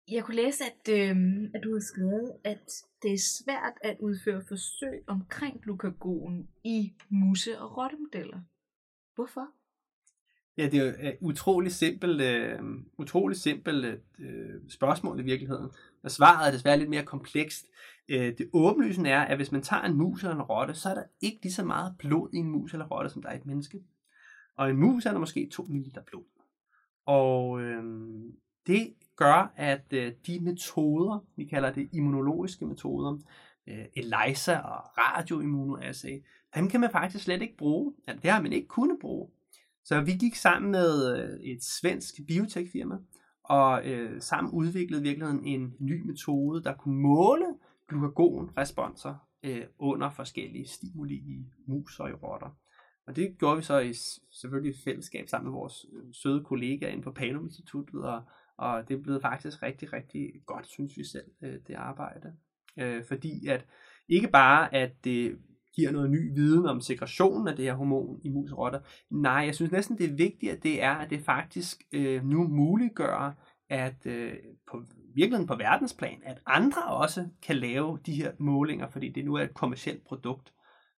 Jeg kunne læse, at, øh, at du har skrevet, at det er svært at udføre forsøg omkring glukagon i musse- og rottemodeller. Hvorfor? Ja, det er jo øh, et utroligt simpelt, øh, utroligt simpelt øh, spørgsmål i virkeligheden. Og svaret er desværre lidt mere komplekst. Øh, det åbenlysende er, at hvis man tager en mus eller en rotte, så er der ikke lige så meget blod i en mus eller rotte, som der er i et menneske. Og en mus er der måske 2 ml blod. Og øh, det gør, at øh, de metoder, vi kalder det immunologiske metoder, øh, ELISA og radioimmunoassay, dem kan man faktisk slet ikke bruge. Altså, det har man ikke kunnet bruge så vi gik sammen med øh, et svensk biotekfirma, og øh, sammen udviklede i virkeligheden en ny metode, der kunne måle glukagonresponser øh, under forskellige stimuli i mus og i rotter. Og det gjorde vi så i selvfølgelig i fællesskab sammen med vores øh, søde kollegaer inde på Panum Instituttet, og, og det er blevet faktisk rigtig, rigtig godt, synes vi selv, øh, det arbejde. Øh, fordi at ikke bare, at det giver noget ny viden om segregationen af det her hormon i mus og rotter. Nej, jeg synes næsten det er vigtigt, at det er, at det faktisk øh, nu muliggør, at øh, på virkeligheden på verdensplan, at andre også kan lave de her målinger, fordi det nu er et kommersielt produkt.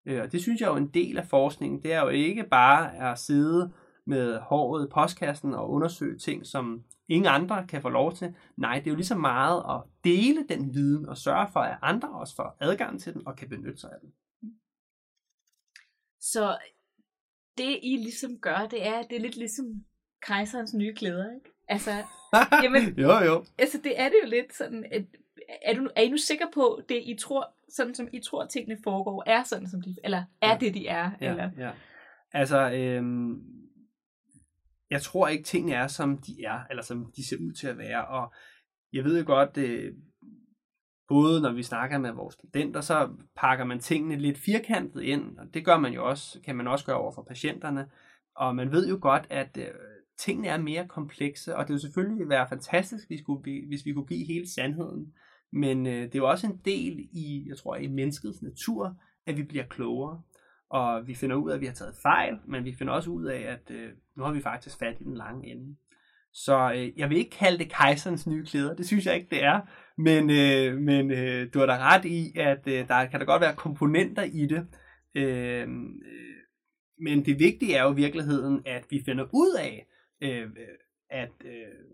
Øh, og det synes jeg jo er en del af forskningen. Det er jo ikke bare at sidde med håret i postkassen og undersøge ting, som ingen andre kan få lov til. Nej, det er jo lige så meget at dele den viden og sørge for, at andre også får adgang til den og kan benytte sig af den. Så det I ligesom gør, det er, det er lidt ligesom kejserens nye klæder, ikke? Altså, <laughs> jamen, jo, jo. Altså, det er det jo lidt sådan, at, er, du, er I nu sikker på, det I tror, sådan som I tror, tingene foregår, er sådan som de, eller er ja. det, de er? Ja, eller? ja. Altså, øhm, jeg tror ikke, tingene er, som de er, eller som de ser ud til at være, og jeg ved jo godt, øh, både når vi snakker med vores studenter, så pakker man tingene lidt firkantet ind, og det gør man jo også, kan man også gøre over for patienterne. Og man ved jo godt, at øh, tingene er mere komplekse, og det ville selvfølgelig være fantastisk, hvis vi, kunne, hvis vi kunne give hele sandheden. Men øh, det er jo også en del i, jeg tror, i menneskets natur, at vi bliver klogere. Og vi finder ud af, at vi har taget fejl, men vi finder også ud af, at øh, nu har vi faktisk fat i den lange ende. Så øh, jeg vil ikke kalde det kejserens nye klæder, det synes jeg ikke, det er. Men, øh, men øh, du har da ret i, at øh, der kan da godt være komponenter i det. Øh, men det vigtige er jo i virkeligheden, at vi finder ud af, øh, at øh,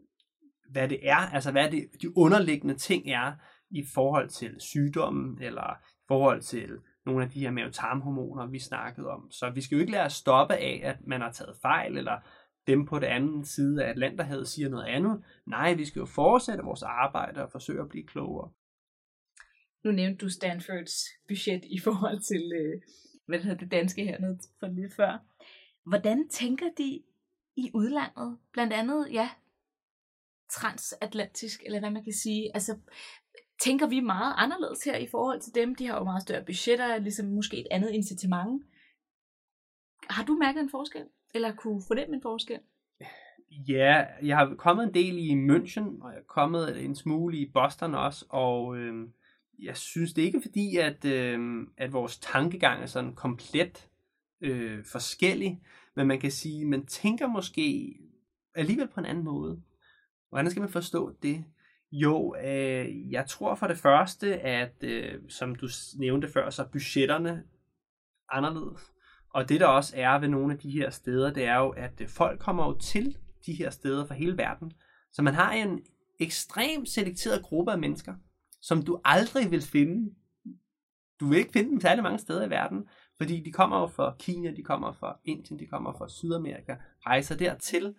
hvad det er, altså hvad det, de underliggende ting er i forhold til sygdommen, eller i forhold til nogle af de her mavetarmhormoner, vi snakkede om. Så vi skal jo ikke lade os stoppe af, at man har taget fejl, eller dem på den anden side af Atlanterhavet siger noget andet. Nej, vi skal jo fortsætte vores arbejde og forsøge at blive klogere. Nu nævnte du Stanfords budget i forhold til, øh, hvad hedder det danske hernede for lidt før. Hvordan tænker de i udlandet? Blandt andet, ja, transatlantisk, eller hvad man kan sige. Altså, tænker vi meget anderledes her i forhold til dem? De har jo meget større budgetter, ligesom måske et andet incitament. Har du mærket en forskel? Eller kunne fornemme en forskel? Ja, jeg har kommet en del i München, og jeg er kommet en smule i Boston også, og øh, jeg synes det er ikke fordi, at, øh, at vores tankegang er sådan komplet øh, forskellig, men man kan sige, man tænker måske alligevel på en anden måde. Hvordan skal man forstå det? Jo, øh, jeg tror for det første, at øh, som du nævnte før, så er budgetterne anderledes. Og det der også er ved nogle af de her steder, det er jo, at øh, folk kommer jo til de her steder fra hele verden. Så man har en ekstremt selekteret gruppe af mennesker, som du aldrig vil finde. Du vil ikke finde dem særlig mange steder i verden, fordi de kommer jo fra Kina, de kommer fra Indien, de kommer fra Sydamerika, rejser dertil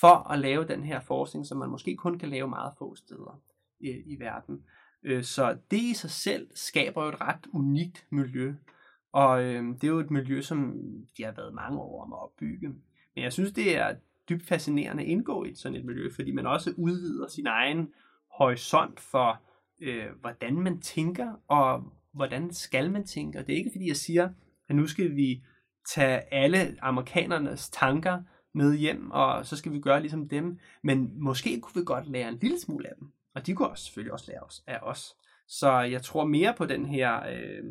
for at lave den her forskning, som man måske kun kan lave meget få steder i, i verden. Øh, så det i sig selv skaber jo et ret unikt miljø, og øhm, det er jo et miljø, som de har været mange år om at opbygge. Men jeg synes, det er dybt fascinerende at indgå i sådan et miljø, fordi man også udvider sin egen horisont for øh, hvordan man tænker, og hvordan skal man tænke. Og det er ikke fordi, jeg siger, at nu skal vi tage alle amerikanernes tanker med hjem, og så skal vi gøre ligesom dem. Men måske kunne vi godt lære en lille smule af dem. Og de kunne også, selvfølgelig også lære os af os. Så jeg tror mere på den her øh,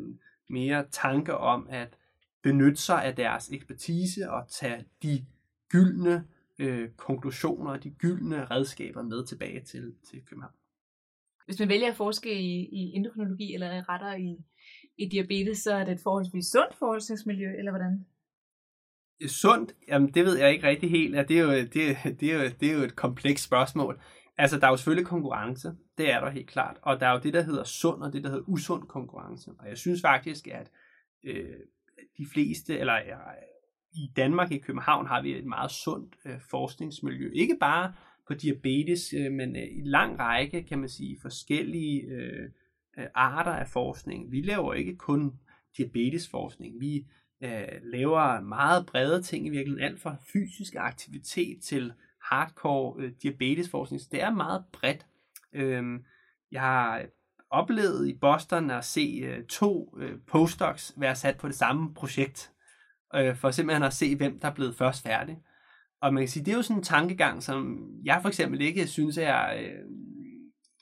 mere tanke om at benytte sig af deres ekspertise og tage de gyldne øh, konklusioner, og de gyldne redskaber med tilbage til, til København. Hvis man vælger at forske i, i endokrinologi eller retter i, i diabetes, så er det et forholdsvis sundt forskningsmiljø, eller hvordan? Sundt? Jamen, det ved jeg ikke rigtig helt. Ja, det, er jo, det, det, er jo, det er jo et komplekst spørgsmål. Altså, der er jo selvfølgelig konkurrence. Det er der helt klart. Og der er jo det, der hedder sund, og det, der hedder usund konkurrence. Og jeg synes faktisk, at øh, de fleste, eller øh, i Danmark, i København, har vi et meget sundt øh, forskningsmiljø. Ikke bare på diabetes, øh, men øh, i lang række, kan man sige, forskellige øh, øh arter af forskning. Vi laver ikke kun diabetesforskning. Vi øh, laver meget brede ting i virkeligheden, alt fra fysisk aktivitet til hardcore øh, diabetesforskning. Så det er meget bredt. Øh, jeg har oplevet i Boston at se øh, to øh, postdocs være sat på det samme projekt, øh, for simpelthen at se, hvem der er blevet først færdig. Og man kan sige, det er jo sådan en tankegang, som jeg for eksempel ikke synes er, øh,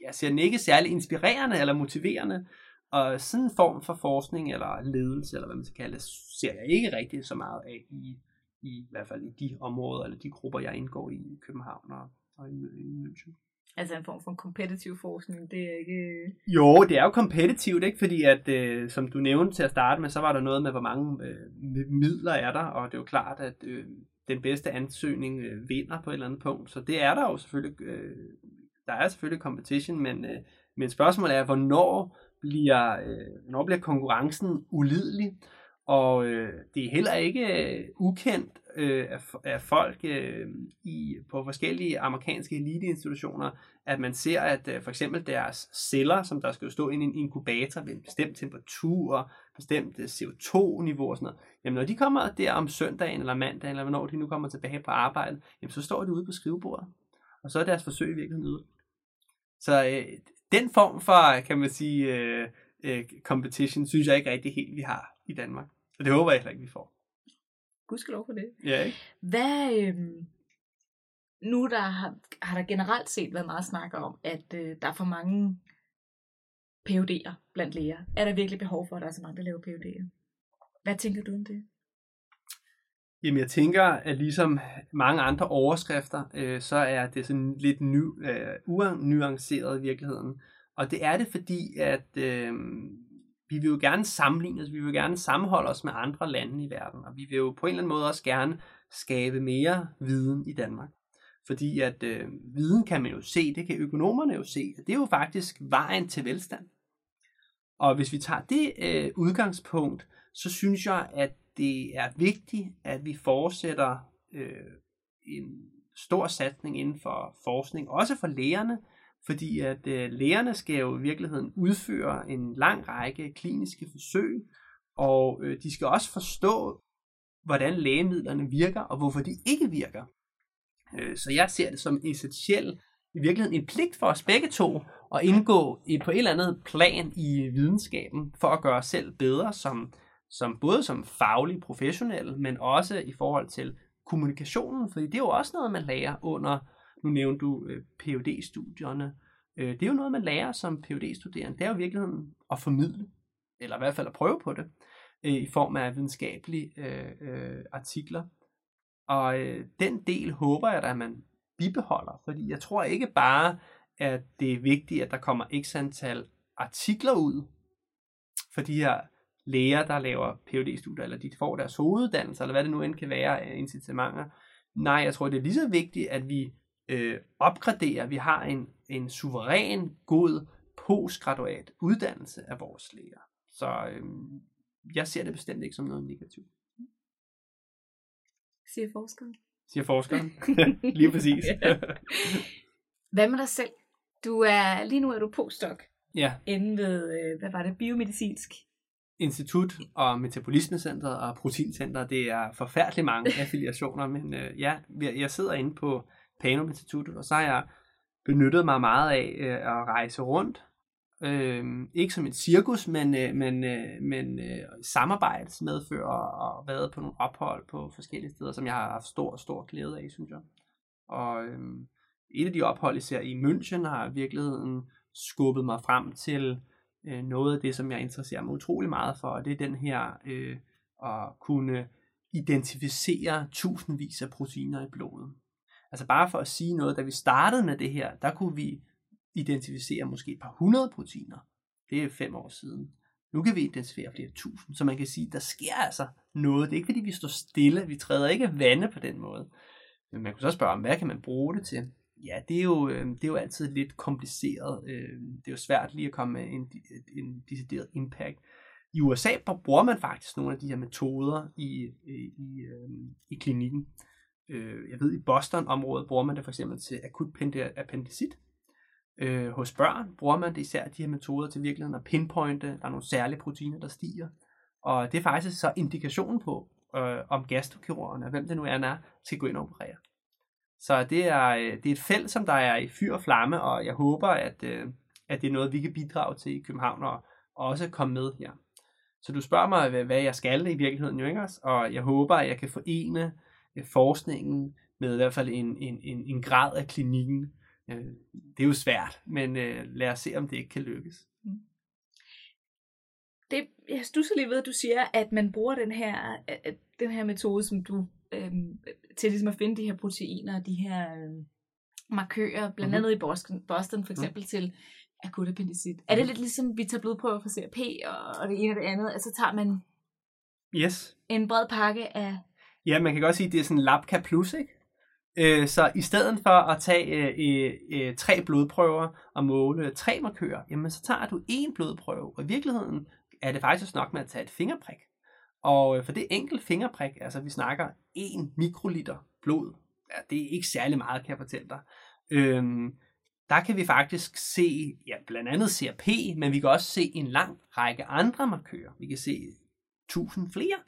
jeg ser den ikke særlig inspirerende eller motiverende, og sådan en form for forskning eller ledelse, eller hvad man skal kalde det, ser jeg ikke rigtig så meget af i, i, i hvert fald i de områder, eller de grupper, jeg indgår i i København og, og i, i München. Altså en form for kompetitiv forskning, det er ikke... Jo, det er jo kompetitivt, ikke? Fordi at, øh, som du nævnte til at starte med, så var der noget med, hvor mange øh, midler er der, og det er jo klart, at øh, den bedste ansøgning øh, vinder på et eller andet punkt. Så det er der jo selvfølgelig, øh, der er selvfølgelig competition, men, øh, men spørgsmålet er, hvornår bliver, øh, hvornår bliver konkurrencen ulidelig? Og øh, det er heller ikke øh, ukendt øh, af, af folk øh, i, på forskellige amerikanske eliteinstitutioner, at man ser, at øh, for eksempel deres celler, som der skal stå i en inkubator ved en bestemt temperatur, bestemt øh, CO2-niveau og sådan noget, jamen når de kommer der om søndagen eller mandagen, eller hvornår de nu kommer tilbage på arbejde, jamen så står de ude på skrivebordet, og så er deres forsøg i virkeligheden ude. Så øh, den form for, kan man sige, øh, øh, competition, synes jeg ikke rigtig helt, vi har i Danmark. Og det håber jeg heller ikke, vi får. lov for det. Ja, ikke? Hvad, øh, nu der har, har der generelt set været meget snak om, at øh, der er for mange PUD'er blandt læger. Er der virkelig behov for, at der er så mange, der laver PUD'er? Hvad tænker du om det? Jamen jeg tænker, at ligesom mange andre overskrifter, øh, så er det sådan lidt ny, øh, unuanceret i virkeligheden. Og det er det, fordi at øh, vi vil jo gerne sammenligne os, vi vil gerne sammenholde os med andre lande i verden, og vi vil jo på en eller anden måde også gerne skabe mere viden i Danmark. Fordi at øh, viden kan man jo se, det kan økonomerne jo se, det er jo faktisk vejen til velstand. Og hvis vi tager det øh, udgangspunkt, så synes jeg, at det er vigtigt, at vi fortsætter øh, en stor satsning inden for forskning, også for lægerne, fordi at øh, lægerne skal jo i virkeligheden udføre en lang række kliniske forsøg, og øh, de skal også forstå, hvordan lægemidlerne virker, og hvorfor de ikke virker. Øh, så jeg ser det som essentielt, i virkeligheden en pligt for os begge to, at indgå i, på et eller andet plan i videnskaben, for at gøre os selv bedre, som, som både som faglig professionel, men også i forhold til kommunikationen, fordi det er jo også noget, man lærer under nu nævnte du øh, phd studierne Øh, det er jo noget, man lærer som phd studerende Det er jo i virkeligheden at formidle, eller i hvert fald at prøve på det, øh, i form af videnskabelige øh, øh, artikler. Og øh, den del håber jeg, at man bibeholder, fordi jeg tror ikke bare, at det er vigtigt, at der kommer x antal artikler ud for de her læger, der laver phd studier eller de får deres hoveduddannelse, eller hvad det nu end kan være af incitamenter. Nej, jeg tror, det er lige så vigtigt, at vi øh, opgradere. Vi har en, en suveræn, god postgraduat uddannelse af vores læger. Så øh, jeg ser det bestemt ikke som noget negativt. Siger forskeren. Siger forskeren. <laughs> lige præcis. Hvad med dig selv? Du er, lige nu er du postdoc. Ja. Inden ved, øh, hvad var det, biomedicinsk Institut og Metabolismecentret og Proteincentret. Det er forfærdeligt mange <laughs> affiliationer, men øh, ja, jeg sidder inde på Panum Instituttet, og så har jeg benyttet mig meget af øh, at rejse rundt Øh, ikke som en cirkus, men, øh, men, øh, men øh, samarbejdsmedfører og været på nogle ophold på forskellige steder, som jeg har haft stor, stor glæde af, synes jeg. Og øh, et af de ophold, især i München, har i virkeligheden skubbet mig frem til øh, noget af det, som jeg interesserer mig utrolig meget for, og det er den her øh, at kunne identificere tusindvis af proteiner i blodet. Altså bare for at sige noget, da vi startede med det her, der kunne vi identificere måske et par hundrede proteiner. Det er fem år siden. Nu kan vi identificere flere tusind, så man kan sige, der sker altså noget. Det er ikke fordi, vi står stille, vi træder ikke vande på den måde. Men man kunne så spørge, hvad kan man bruge det til? Ja, det er jo, øh, det er jo altid lidt kompliceret. Øh, det er jo svært lige at komme med en, en decideret impact. I USA bruger man faktisk nogle af de her metoder i, i, i, øh, i klinikken. Jeg ved, i Boston-området bruger man det for eksempel til akut appendicit. Hos børn bruger man det især de her metoder til virkeligheden at pinpointe, der er nogle særlige proteiner, der stiger. Og det er faktisk så indikationen på, om gastrokirurgerne, hvem det nu er, er, skal gå ind og operere. Så det er, øh, det er et felt, som der er i fyr og flamme, og jeg håber, at, øh, at det er noget, vi kan bidrage til i København og, også komme med her. Så du spørger mig, hvad jeg skal i virkeligheden, jo ikke? og jeg håber, at jeg kan forene øh, forskningen med i hvert fald en, en, en, en grad af klinikken. Det er jo svært, men lad os se, om det ikke kan lykkes. Det, jeg stusser lige ved, at du siger, at man bruger den her, den her metode, som du øhm, til ligesom at finde de her proteiner og de her øhm, markører, blandt mm-hmm. andet i Boston, Boston for mhm. eksempel mm. til akut appendicit. Mm. Er det mhm. lidt ligesom, vi tager blodprøver for CRP og, og det ene og det andet, altså tager man yes. en bred pakke af... Ja, man kan godt sige, at det er sådan en Labka Plus, ikke? Øh, så i stedet for at tage øh, øh, tre blodprøver og måle tre markører, jamen så tager du en blodprøve, og i virkeligheden er det faktisk nok med at tage et fingerprik. Og øh, for det enkelt fingerprik, altså vi snakker 1 mikroliter blod, ja, det er ikke særlig meget, kan jeg fortælle dig. Øhm, der kan vi faktisk se, ja, blandt andet CRP, men vi kan også se en lang række andre markører. Vi kan se tusind flere.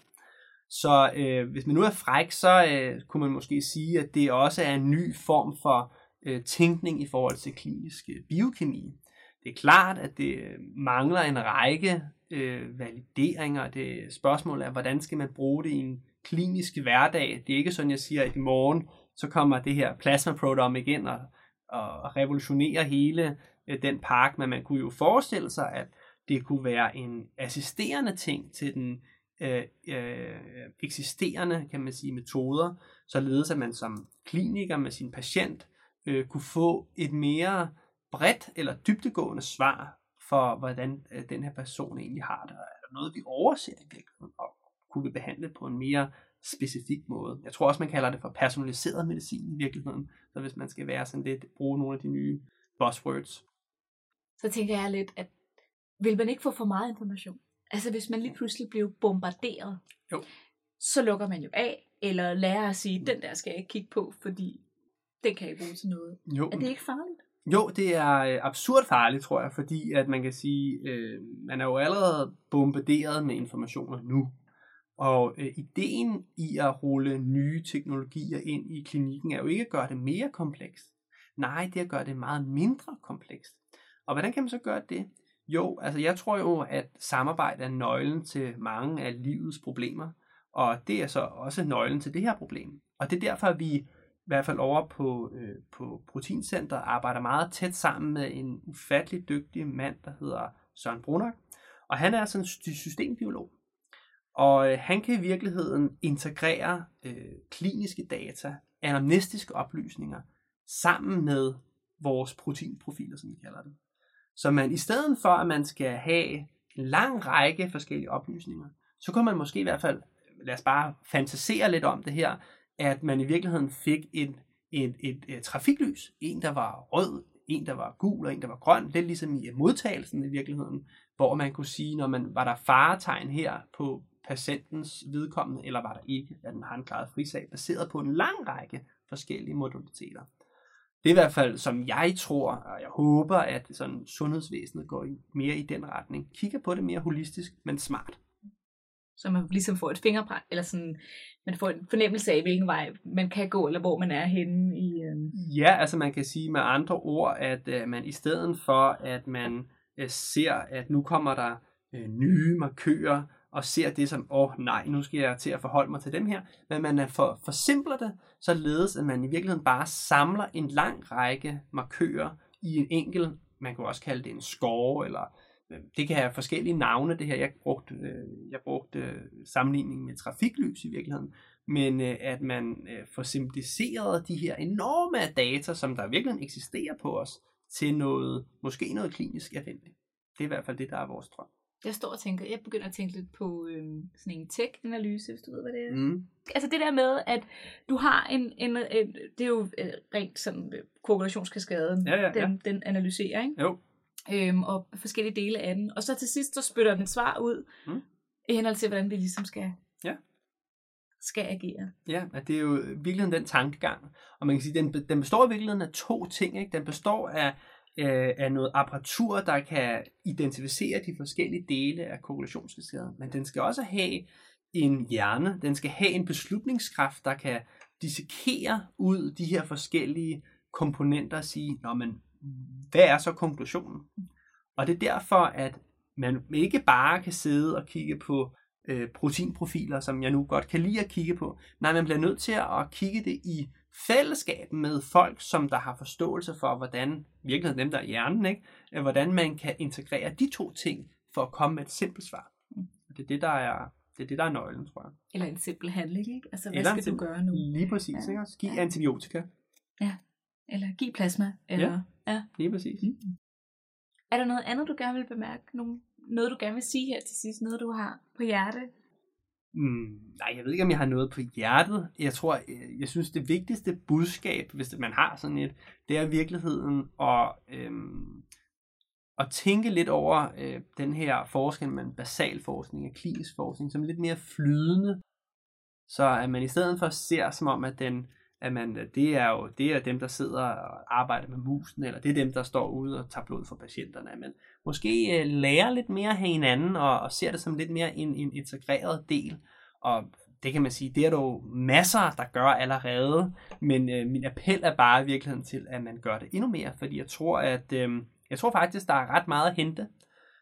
Så øh, hvis man nu er fræk, så øh, kunne man måske sige, at det også er en ny form for øh, tænkning i forhold til klinisk øh, biokemi. Det er klart, at det øh, mangler en række øh, valideringer. Det spørgsmål er, hvordan skal man bruge det i en klinisk hverdag? Det er ikke sådan, jeg siger, at i morgen så kommer det her plasma igen og, og revolutionerer hele øh, den park, men man kunne jo forestille sig, at det kunne være en assisterende ting til den øh, øh, eksisterende, kan man sige, metoder, således at man som kliniker med sin patient øh, kunne få et mere bredt eller dybtegående svar for, hvordan øh, den her person egentlig har det. Er der noget, vi overser i virkeligheden, og kunne vi behandle på en mere specifik måde. Jeg tror også, man kalder det for personaliseret medicin i virkeligheden, så hvis man skal være sådan lidt, bruge nogle af de nye buzzwords. Så tænker jeg lidt, at vil man ikke få for meget information? Altså hvis man lige pludselig bliver bombarderet, jo. så lukker man jo af, eller lærer at sige, den der skal jeg ikke kigge på, fordi den kan jeg bruge til noget. Jo. Er det ikke farligt? Jo, det er øh, absurd farligt, tror jeg, fordi at man kan sige, øh, man er jo allerede bombarderet med informationer nu. Og øh, ideen i at rulle nye teknologier ind i klinikken er jo ikke at gøre det mere komplekst. Nej, det er at gøre det meget mindre komplekst. Og hvordan kan man så gøre det? Jo, altså jeg tror jo, at samarbejde er nøglen til mange af livets problemer. Og det er så også nøglen til det her problem. Og det er derfor, at vi i hvert fald over på, øh, på Proteincenter, arbejder meget tæt sammen med en ufattelig dygtig mand, der hedder Søren Brunak. Og han er sådan en systembiolog. Og øh, han kan i virkeligheden integrere øh, kliniske data, anamnestiske oplysninger, sammen med vores proteinprofiler, som vi kalder det. Så man i stedet for, at man skal have en lang række forskellige oplysninger, så kan man måske i hvert fald, lad os bare fantasere lidt om det her, at man i virkeligheden fik et, et, et, et trafiklys. En, der var rød, en, der var gul, og en, der var grøn. Lidt ligesom i øh, modtagelsen i virkeligheden, hvor man kunne sige, når man var der faretegn her på patientens vedkommende, eller var der ikke, at den har en klaret frisag, baseret på en lang række forskellige modaliteter. Det er i hvert fald, som jeg tror, og jeg håber, at sådan sundhedsvæsenet går mere i den retning. Kigger på det mere holistisk, men smart. Så man ligesom får et fingerpræg, eller sådan man får en fornemmelse af, hvilken vej man kan gå, eller hvor man er henne i... Øh... Ja, altså man kan sige med andre ord, at øh, man i stedet for, at man øh, ser, at nu kommer der øh, nye markører, og ser det som, åh oh, nej, nu skal jeg til at forholde mig til dem her, men man er for, forsimpler det, således at man i virkeligheden bare samler en lang række markører i en enkel, man kan også kalde det en score, eller det kan have forskellige navne, det her. Jeg brugte, øh, jeg brugte øh, sammenligning med trafiklys i virkeligheden, men at man får simpliceret de her enorme data, som der virkelig eksisterer på os, til noget, måske noget klinisk anvendeligt. Det er i hvert fald det, der er vores drøm. Jeg står og tænker, jeg begynder at tænke lidt på øh, sådan en tech-analyse, hvis du ved, hvad det er. Mm. Altså det der med, at du har en, en, en det er jo øh, rent sådan øh, korrelationskaskaden, ja, ja, ja. Den, den analyserer, ikke? Jo. Øhm, og forskellige dele af den. Og så til sidst, så spytter den svar ud, mm. i henhold til, hvordan vi ligesom skal, ja. skal agere. Ja, at det er jo virkelig den tankegang. Og man kan sige, den, den består i virkeligheden af to ting. Ikke? Den består af øh, af noget apparatur, der kan identificere de forskellige dele af korrelationsskalaen. Men den skal også have en hjerne, den skal have en beslutningskraft, der kan dissekere ud de her forskellige komponenter og sige, Nå, men, hvad er så konklusionen? Og det er derfor, at man ikke bare kan sidde og kigge på øh, proteinprofiler, som jeg nu godt kan lide at kigge på. Nej, man bliver nødt til at kigge det i fællesskab med folk, som der har forståelse for, hvordan, virkelig dem der er hjernen, ikke? Øh, hvordan man kan integrere de to ting for at komme med et simpelt svar. Mm. Det er det, der er, det er det, der er nøglen, tror jeg. Eller en simpel handling, ikke? Altså, hvad Eller skal du gøre nu? Lige præcis, ja. ikke? Giv ja. antibiotika. Ja, eller giv plasma. Eller, ja. ja, lige præcis. Mm. Er der noget andet, du gerne vil bemærke? Noget, du gerne vil sige her til sidst? Noget, du har på hjerte? Mm, nej, jeg ved ikke, om jeg har noget på hjertet. Jeg tror, jeg, øh, jeg synes, det vigtigste budskab, hvis man har sådan et, det er virkeligheden at, øhm, at tænke lidt over øh, den her forskel mellem basal forskning og klinisk forskning, som er lidt mere flydende. Så at man i stedet for ser som om, at den at man, øh, det er jo det er dem, der sidder og arbejder med musen, eller det er dem, der står ude og tager blod for patienterne. Men måske øh, lærer lidt mere af hinanden, og, og ser det som lidt mere en, en integreret del. Og det kan man sige, det er der jo masser, der gør allerede, men øh, min appel er bare i virkeligheden til, at man gør det endnu mere, fordi jeg tror, at øh, jeg tror faktisk, der er ret meget at hente.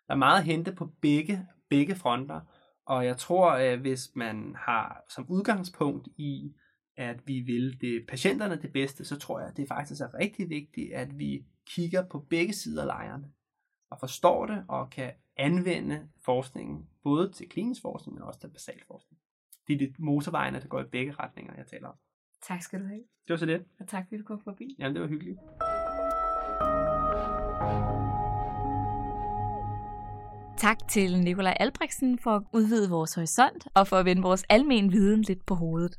Der er meget at hente på begge, begge fronter, og jeg tror, at hvis man har som udgangspunkt i at vi vil det patienterne det bedste, så tror jeg, at det faktisk er rigtig vigtigt, at vi kigger på begge sider af lejrene og forstår det og kan anvende forskningen både til klinisk forskning, men også til basal forskning. Det er det motorvejene, der går i begge retninger, jeg taler om. Tak skal du have. Det var så lidt. Og tak fordi du kom forbi. Jamen, det var hyggeligt. Tak til Nikolaj Albrechtsen for at udvide vores horisont og for at vende vores almen viden lidt på hovedet.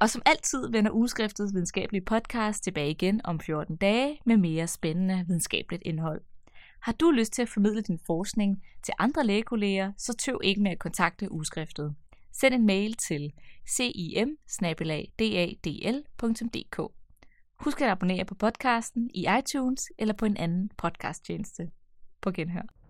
Og som altid vender Ugeskriftets videnskabelige podcast tilbage igen om 14 dage med mere spændende videnskabeligt indhold. Har du lyst til at formidle din forskning til andre lægekolleger, så tøv ikke med at kontakte Ugeskriftet. Send en mail til cim Husk at abonnere på podcasten i iTunes eller på en anden podcasttjeneste. På genhør.